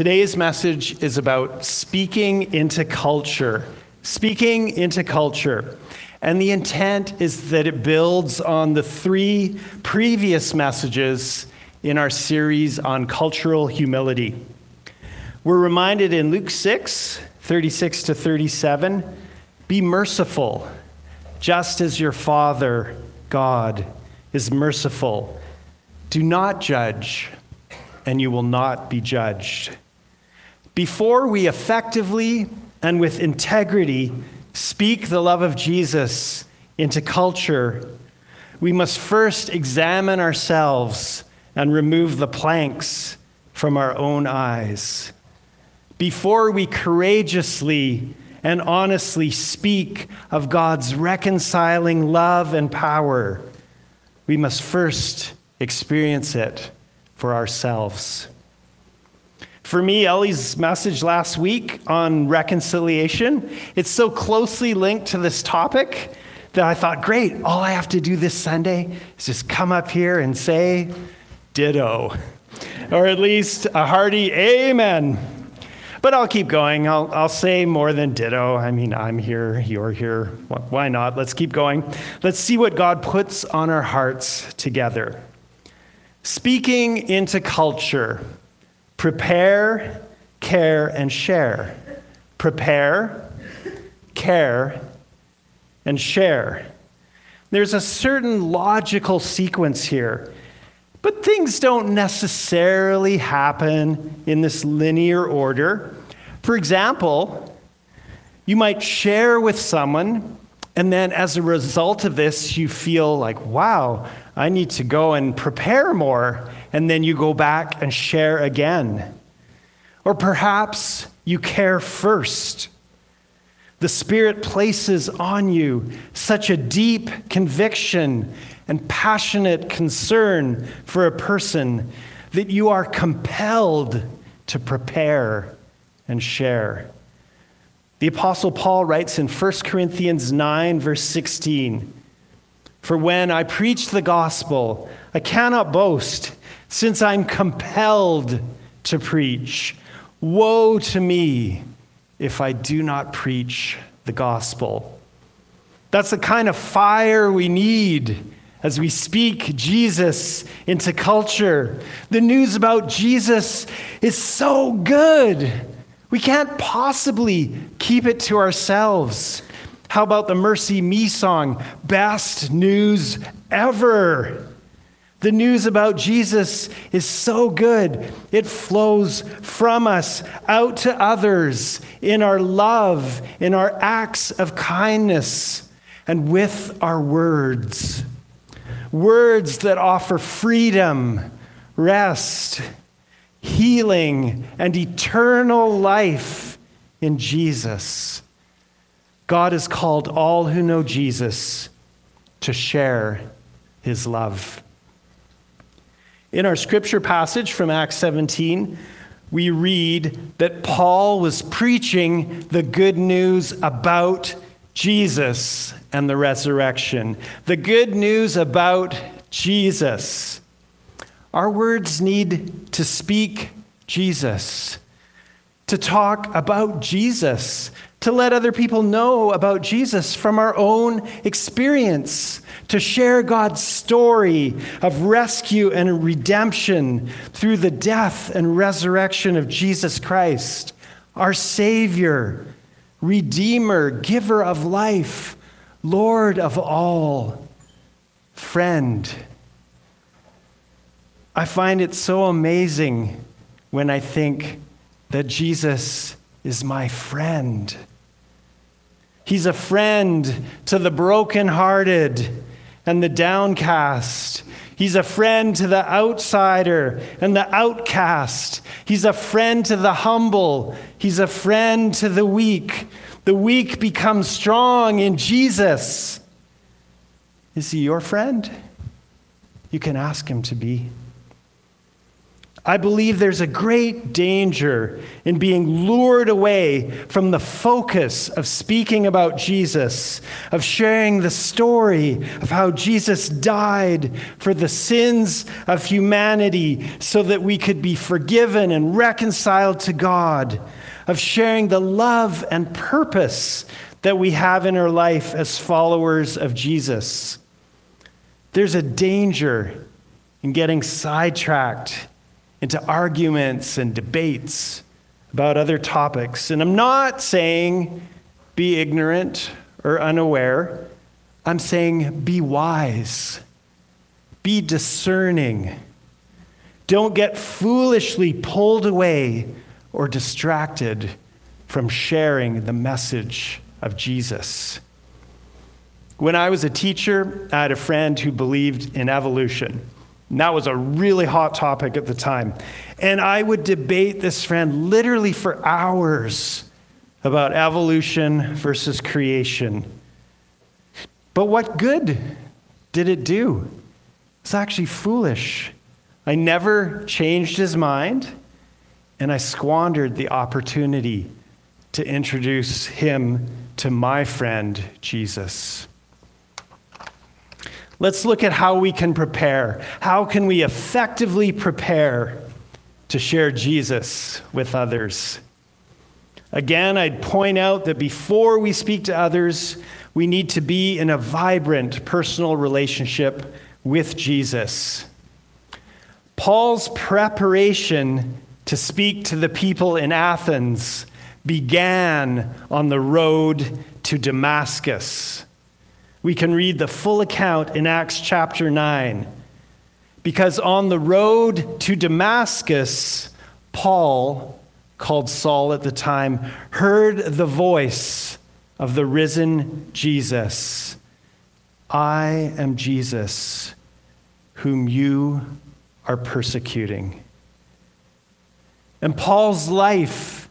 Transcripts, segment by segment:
Today's message is about speaking into culture. Speaking into culture. And the intent is that it builds on the three previous messages in our series on cultural humility. We're reminded in Luke 6 36 to 37 be merciful, just as your Father, God, is merciful. Do not judge, and you will not be judged. Before we effectively and with integrity speak the love of Jesus into culture, we must first examine ourselves and remove the planks from our own eyes. Before we courageously and honestly speak of God's reconciling love and power, we must first experience it for ourselves. For me, Ellie's message last week on reconciliation, it's so closely linked to this topic that I thought, great, all I have to do this Sunday is just come up here and say ditto, or at least a hearty amen. But I'll keep going. I'll, I'll say more than ditto. I mean, I'm here, you're here. Why not? Let's keep going. Let's see what God puts on our hearts together. Speaking into culture, prepare, care, and share. Prepare, care, and share. There's a certain logical sequence here. But things don't necessarily happen in this linear order. For example, you might share with someone, and then as a result of this, you feel like, wow, I need to go and prepare more. And then you go back and share again. Or perhaps you care first. The Spirit places on you such a deep conviction and passionate concern for a person that you are compelled to prepare and share. The Apostle Paul writes in 1 Corinthians 9, verse 16 For when I preach the gospel, I cannot boast, since I'm compelled to preach. Woe to me if I do not preach the gospel. That's the kind of fire we need as we speak Jesus into culture. The news about Jesus is so good. We can't possibly keep it to ourselves. How about the MercyMe song, Best News Ever? The news about Jesus is so good. It flows from us out to others in our love, in our acts of kindness, and with our words words that offer freedom, rest, healing, and eternal life in Jesus. God has called all who know Jesus to share his love. In our scripture passage from Acts 17, we read that Paul was preaching the good news about Jesus and the resurrection. The good news about Jesus. Our words need to speak Jesus, to talk about Jesus, to let other people know about Jesus from our own experience, to share God's story of rescue and redemption through the death and resurrection of Jesus Christ, our Savior Redeemer, giver of life, Lord of all, friend. I find it so amazing when I think that Jesus is my friend. He's a friend to the brokenhearted and the downcast. He's a friend to the outsider and the outcast. He's a friend to the humble. He's a friend to the weak. The weak become strong in Jesus. Is he your friend? You can ask him to be. I believe there's a great danger in being lured away from the focus of speaking about Jesus, of sharing the story of how Jesus died for the sins of humanity so that we could be forgiven and reconciled to God, of sharing the love and purpose that we have in our life as followers of Jesus. There's a danger in getting sidetracked into arguments and debates about other topics. And I'm not saying be ignorant or unaware, I'm saying be wise, be discerning. Don't get foolishly pulled away or distracted from sharing the message of Jesus. When I was a teacher, I had a friend who believed in evolution. And that was a really hot topic at the time. And I would debate this friend literally for hours about evolution versus creation. But what good did it do? It's actually foolish. I never changed his mind, and I squandered the opportunity to introduce him to my friend, Jesus. Let's look at how we can prepare. How can we effectively prepare to share Jesus with others? Again, I'd point out that before we speak to others, we need to be in a vibrant personal relationship with Jesus. Paul's preparation to speak to the people in Athens began on the road to Damascus. We can read the full account in Acts chapter 9. Because on the road to Damascus, Paul, called Saul at the time, heard the voice of the risen Jesus I am Jesus, whom you are persecuting. And Paul's life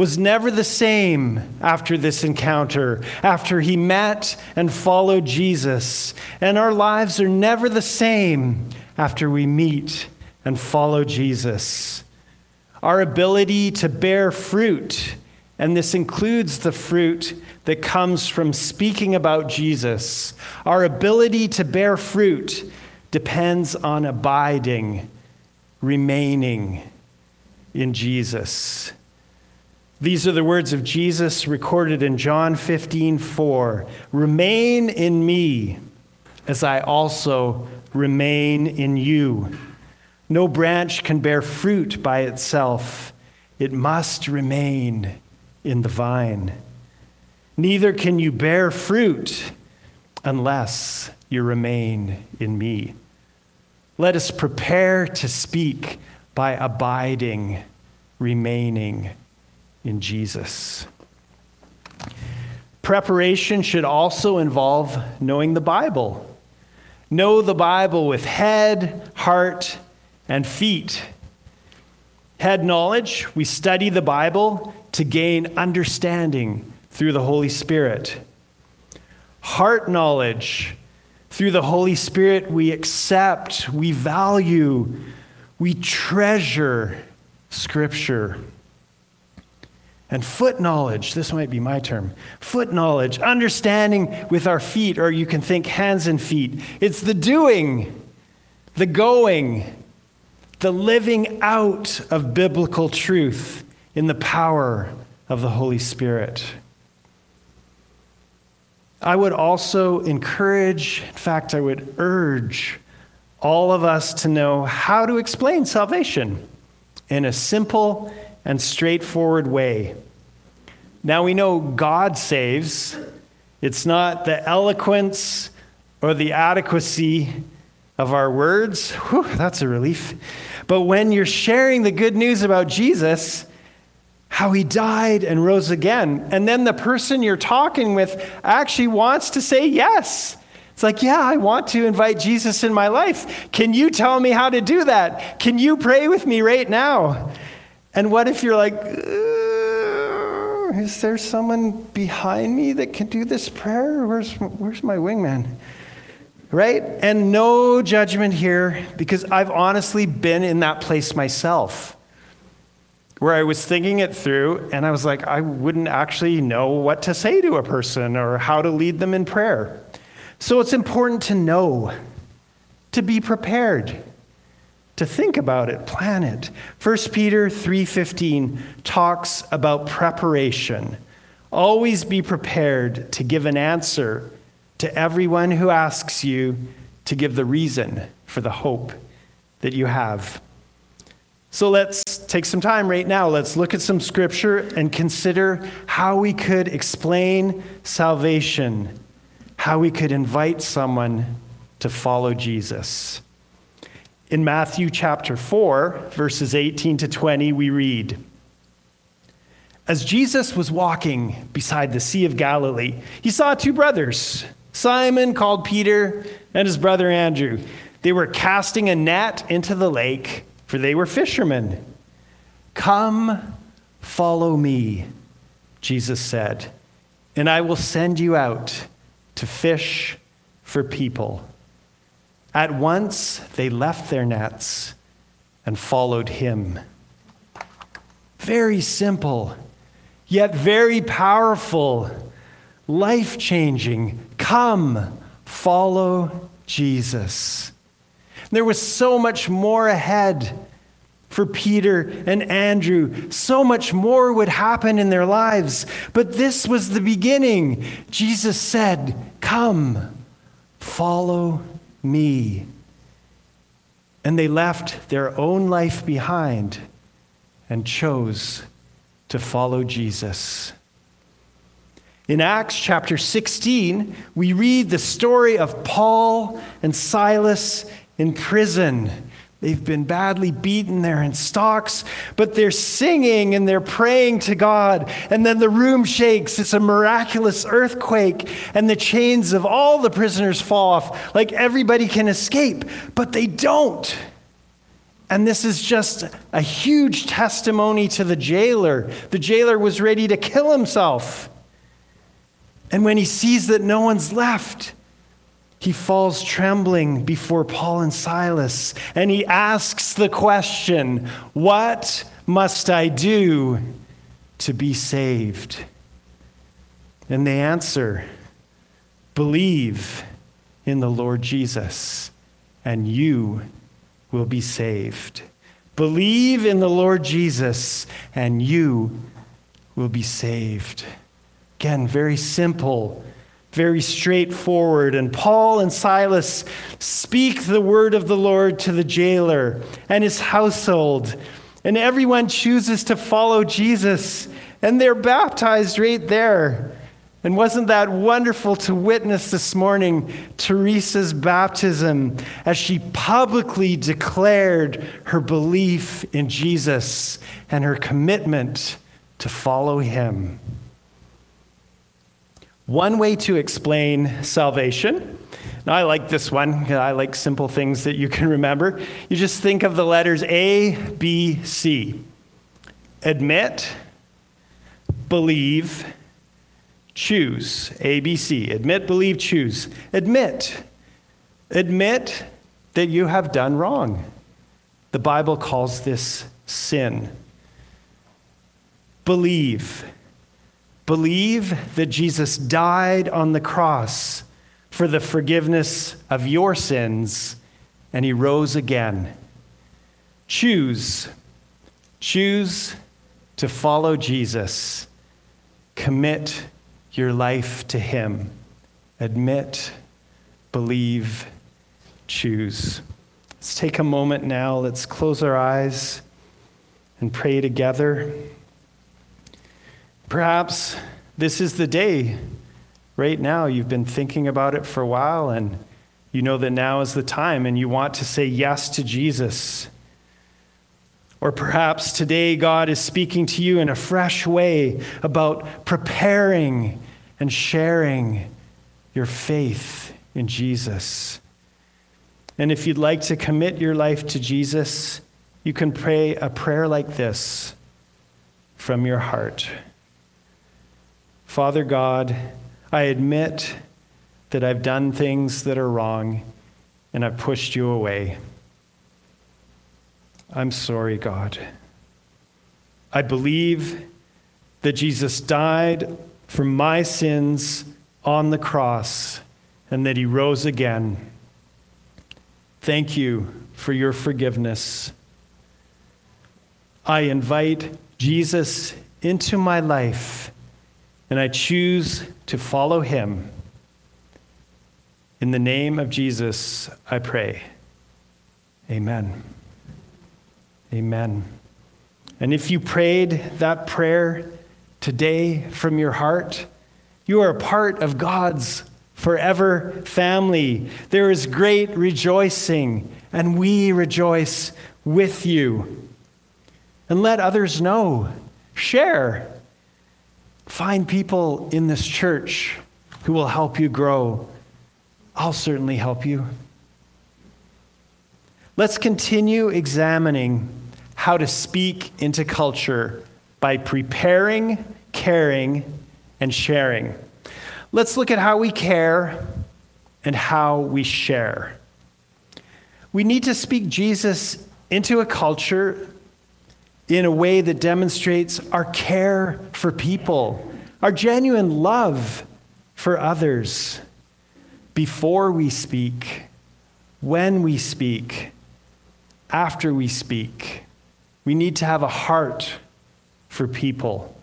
was never the same after this encounter, after he met and followed Jesus. And our lives are never the same after we meet and follow Jesus. Our ability to bear fruit, and this includes the fruit that comes from speaking about Jesus, our ability to bear fruit depends on abiding, remaining in Jesus. These are the words of Jesus recorded in John 15, 4. Remain in me as I also remain in you. No branch can bear fruit by itself, it must remain in the vine. Neither can you bear fruit unless you remain in me. Let us prepare to speak by abiding, remaining in Jesus. Preparation should also involve knowing the Bible. Know the Bible with head, heart, and feet. Head knowledge, we study the Bible to gain understanding through the Holy Spirit. Heart knowledge, through the Holy Spirit, we accept, we value, we treasure Scripture. And foot knowledge, this might be my term. Foot knowledge, understanding with our feet, or you can think hands and feet. It's the doing, the going, the living out of biblical truth in the power of the Holy Spirit. I would also encourage, in fact, I would urge all of us to know how to explain salvation in a simple and straightforward way. Now we know God saves. It's not the eloquence or the adequacy of our words. Whew, that's a relief. But when you're sharing the good news about Jesus, how he died and rose again, and then the person you're talking with actually wants to say yes. It's like, yeah, I want to invite Jesus in my life. Can you tell me how to do that? Can you pray with me right now? And what if you're like, uh, is there someone behind me that can do this prayer? Where's, where's my wingman? right? And no judgment here because I've honestly been in that place myself where I was thinking it through and I was like, I wouldn't actually know what to say to a person or how to lead them in prayer. So it's important to know, to be prepared, to think about it, plan it. 1 Peter 3:15 talks about preparation. Always be prepared to give an answer to everyone who asks you to give the reason for the hope that you have. So let's take some time right now. Let's look at some scripture and consider how we could explain salvation, how we could invite someone to follow Jesus. In Matthew chapter 4, verses 18 to 20, we read As Jesus was walking beside the Sea of Galilee, he saw two brothers, Simon called Peter and his brother Andrew. They were casting a net into the lake for they were fishermen. Come, follow me, Jesus said, and I will send you out to fish for people. At once they left their nets and followed him. Very simple, yet very powerful, life changing. Come, follow Jesus. There was so much more ahead for Peter and Andrew. So much more would happen in their lives. But this was the beginning. Jesus said, Come, follow me. And they left their own life behind and chose to follow Jesus. In Acts chapter 16, we read the story of Paul and Silas in prison. They've been badly beaten. They're in stocks, but they're singing and they're praying to God. And then the room shakes. It's a miraculous earthquake, and the chains of all the prisoners fall off. Like everybody can escape, but they don't. And this is just a huge testimony to the jailer. The jailer was ready to kill himself. And when he sees that no one's left, he falls trembling before Paul and Silas and he asks the question, What must I do to be saved? And they answer, Believe in the Lord Jesus, and you will be saved. Believe in the Lord Jesus, and you will be saved. Again, very simple very straightforward. And Paul and Silas speak the word of the Lord to the jailer and his household. And everyone chooses to follow Jesus, and they're baptized right there. And wasn't that wonderful to witness this morning Teresa's baptism as she publicly declared her belief in Jesus and her commitment to follow him? One way to explain salvation. Now, I like this one. I like simple things that you can remember. You just think of the letters A, B, C. Admit, believe, choose. A, B, C. Admit, believe, choose. Admit. Admit that you have done wrong. The Bible calls this sin. Believe Believe that Jesus died on the cross for the forgiveness of your sins and he rose again. Choose. Choose to follow Jesus. Commit your life to him. Admit, believe, choose. Let's take a moment now. Let's close our eyes and pray together. Perhaps this is the day. Right now, you've been thinking about it for a while, and you know that now is the time, and you want to say yes to Jesus. Or perhaps today God is speaking to you in a fresh way about preparing and sharing your faith in Jesus. And if you'd like to commit your life to Jesus, you can pray a prayer like this from your heart. Father God, I admit that I've done things that are wrong and I've pushed you away. I'm sorry, God. I believe that Jesus died for my sins on the cross and that he rose again. Thank you for your forgiveness. I invite Jesus into my life and I choose to follow him. In the name of Jesus, I pray. Amen. Amen. And if you prayed that prayer today from your heart, you are a part of God's forever family. There is great rejoicing, and we rejoice with you. And let others know. Share. Find people in this church who will help you grow. I'll certainly help you. Let's continue examining how to speak into culture by preparing, caring, and sharing. Let's look at how we care and how we share. We need to speak Jesus into a culture in a way that demonstrates our care for people, our genuine love for others before we speak, when we speak, after we speak. We need to have a heart for people.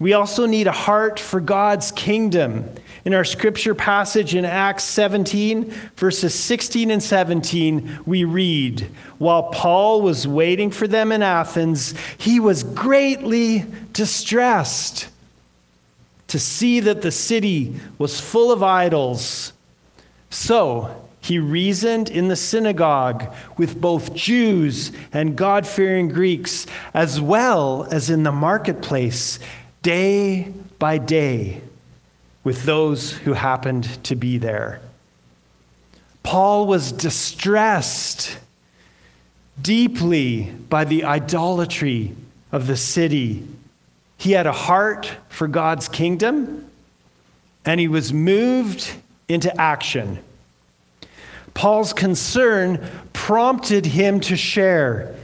We also need a heart for God's kingdom. In our scripture passage in Acts 17, verses 16 and 17, we read While Paul was waiting for them in Athens, he was greatly distressed to see that the city was full of idols. So he reasoned in the synagogue with both Jews and God fearing Greeks, as well as in the marketplace day by day with those who happened to be there. Paul was distressed deeply by the idolatry of the city. He had a heart for God's kingdom, and he was moved into action. Paul's concern prompted him to share,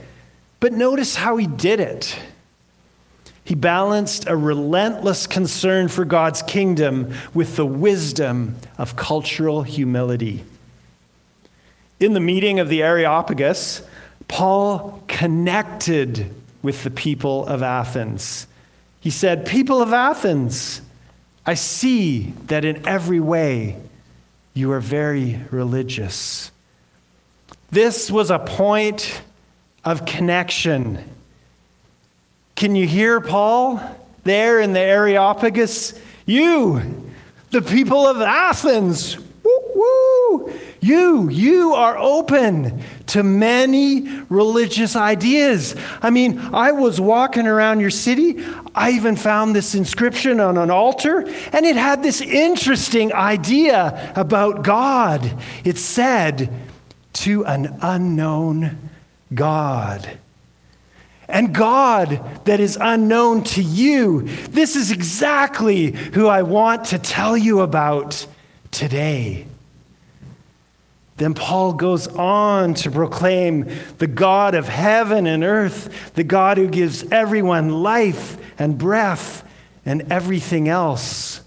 but notice how he did it. He balanced a relentless concern for God's kingdom with the wisdom of cultural humility. In the meeting of the Areopagus, Paul connected with the people of Athens. He said, People of Athens, I see that in every way you are very religious. This was a point of connection can you hear Paul there in the Areopagus? You, the people of Athens, woo, woo, you, you are open to many religious ideas. I mean, I was walking around your city. I even found this inscription on an altar, and it had this interesting idea about God. It said, to an unknown God and God that is unknown to you. This is exactly who I want to tell you about today. Then Paul goes on to proclaim the God of heaven and earth, the God who gives everyone life and breath and everything else.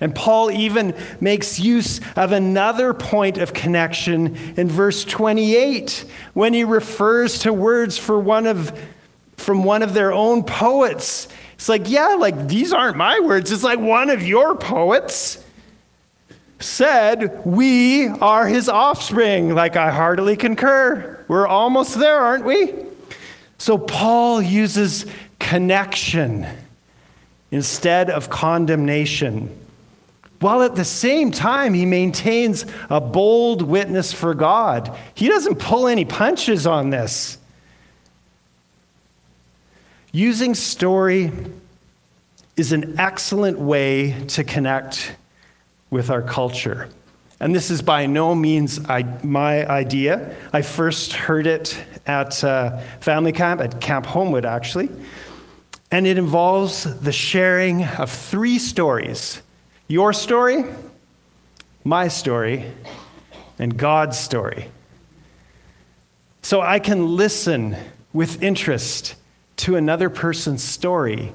And Paul even makes use of another point of connection in verse 28 when he refers to words for one of from one of their own poets. It's like, yeah, like these aren't my words. It's like one of your poets said, We are his offspring. Like, I heartily concur. We're almost there, aren't we? So, Paul uses connection instead of condemnation, while at the same time, he maintains a bold witness for God. He doesn't pull any punches on this. Using story is an excellent way to connect with our culture. And this is by no means I, my idea. I first heard it at uh, family camp, at Camp Homewood, actually. And it involves the sharing of three stories your story, my story and God's story. So I can listen with interest to another person's story,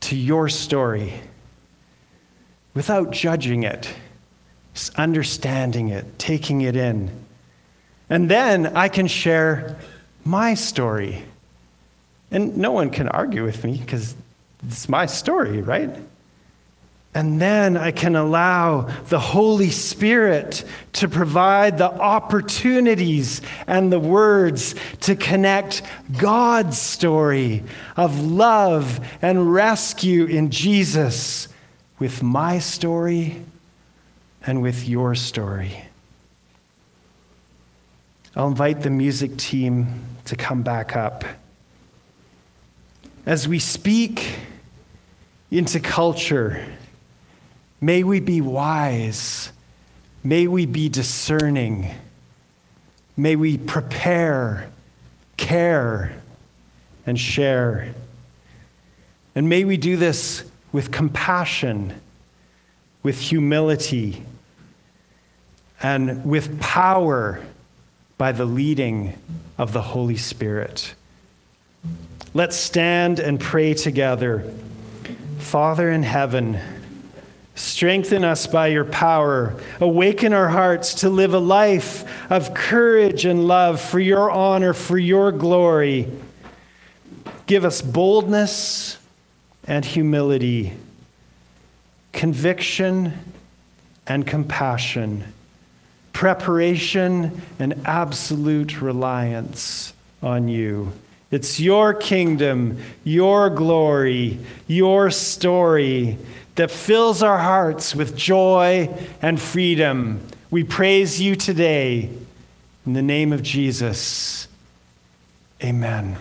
to your story, without judging it, just understanding it, taking it in. And then I can share my story. And no one can argue with me because it's my story, right? And then I can allow the Holy Spirit to provide the opportunities and the words to connect God's story of love and rescue in Jesus with my story and with your story. I'll invite the music team to come back up. As we speak into culture, May we be wise. May we be discerning. May we prepare, care, and share. And may we do this with compassion, with humility, and with power by the leading of the Holy Spirit. Let's stand and pray together. Father in heaven, Strengthen us by your power. Awaken our hearts to live a life of courage and love for your honor, for your glory. Give us boldness and humility, conviction and compassion, preparation and absolute reliance on you. It's your kingdom, your glory, your story that fills our hearts with joy and freedom. We praise you today in the name of Jesus. Amen.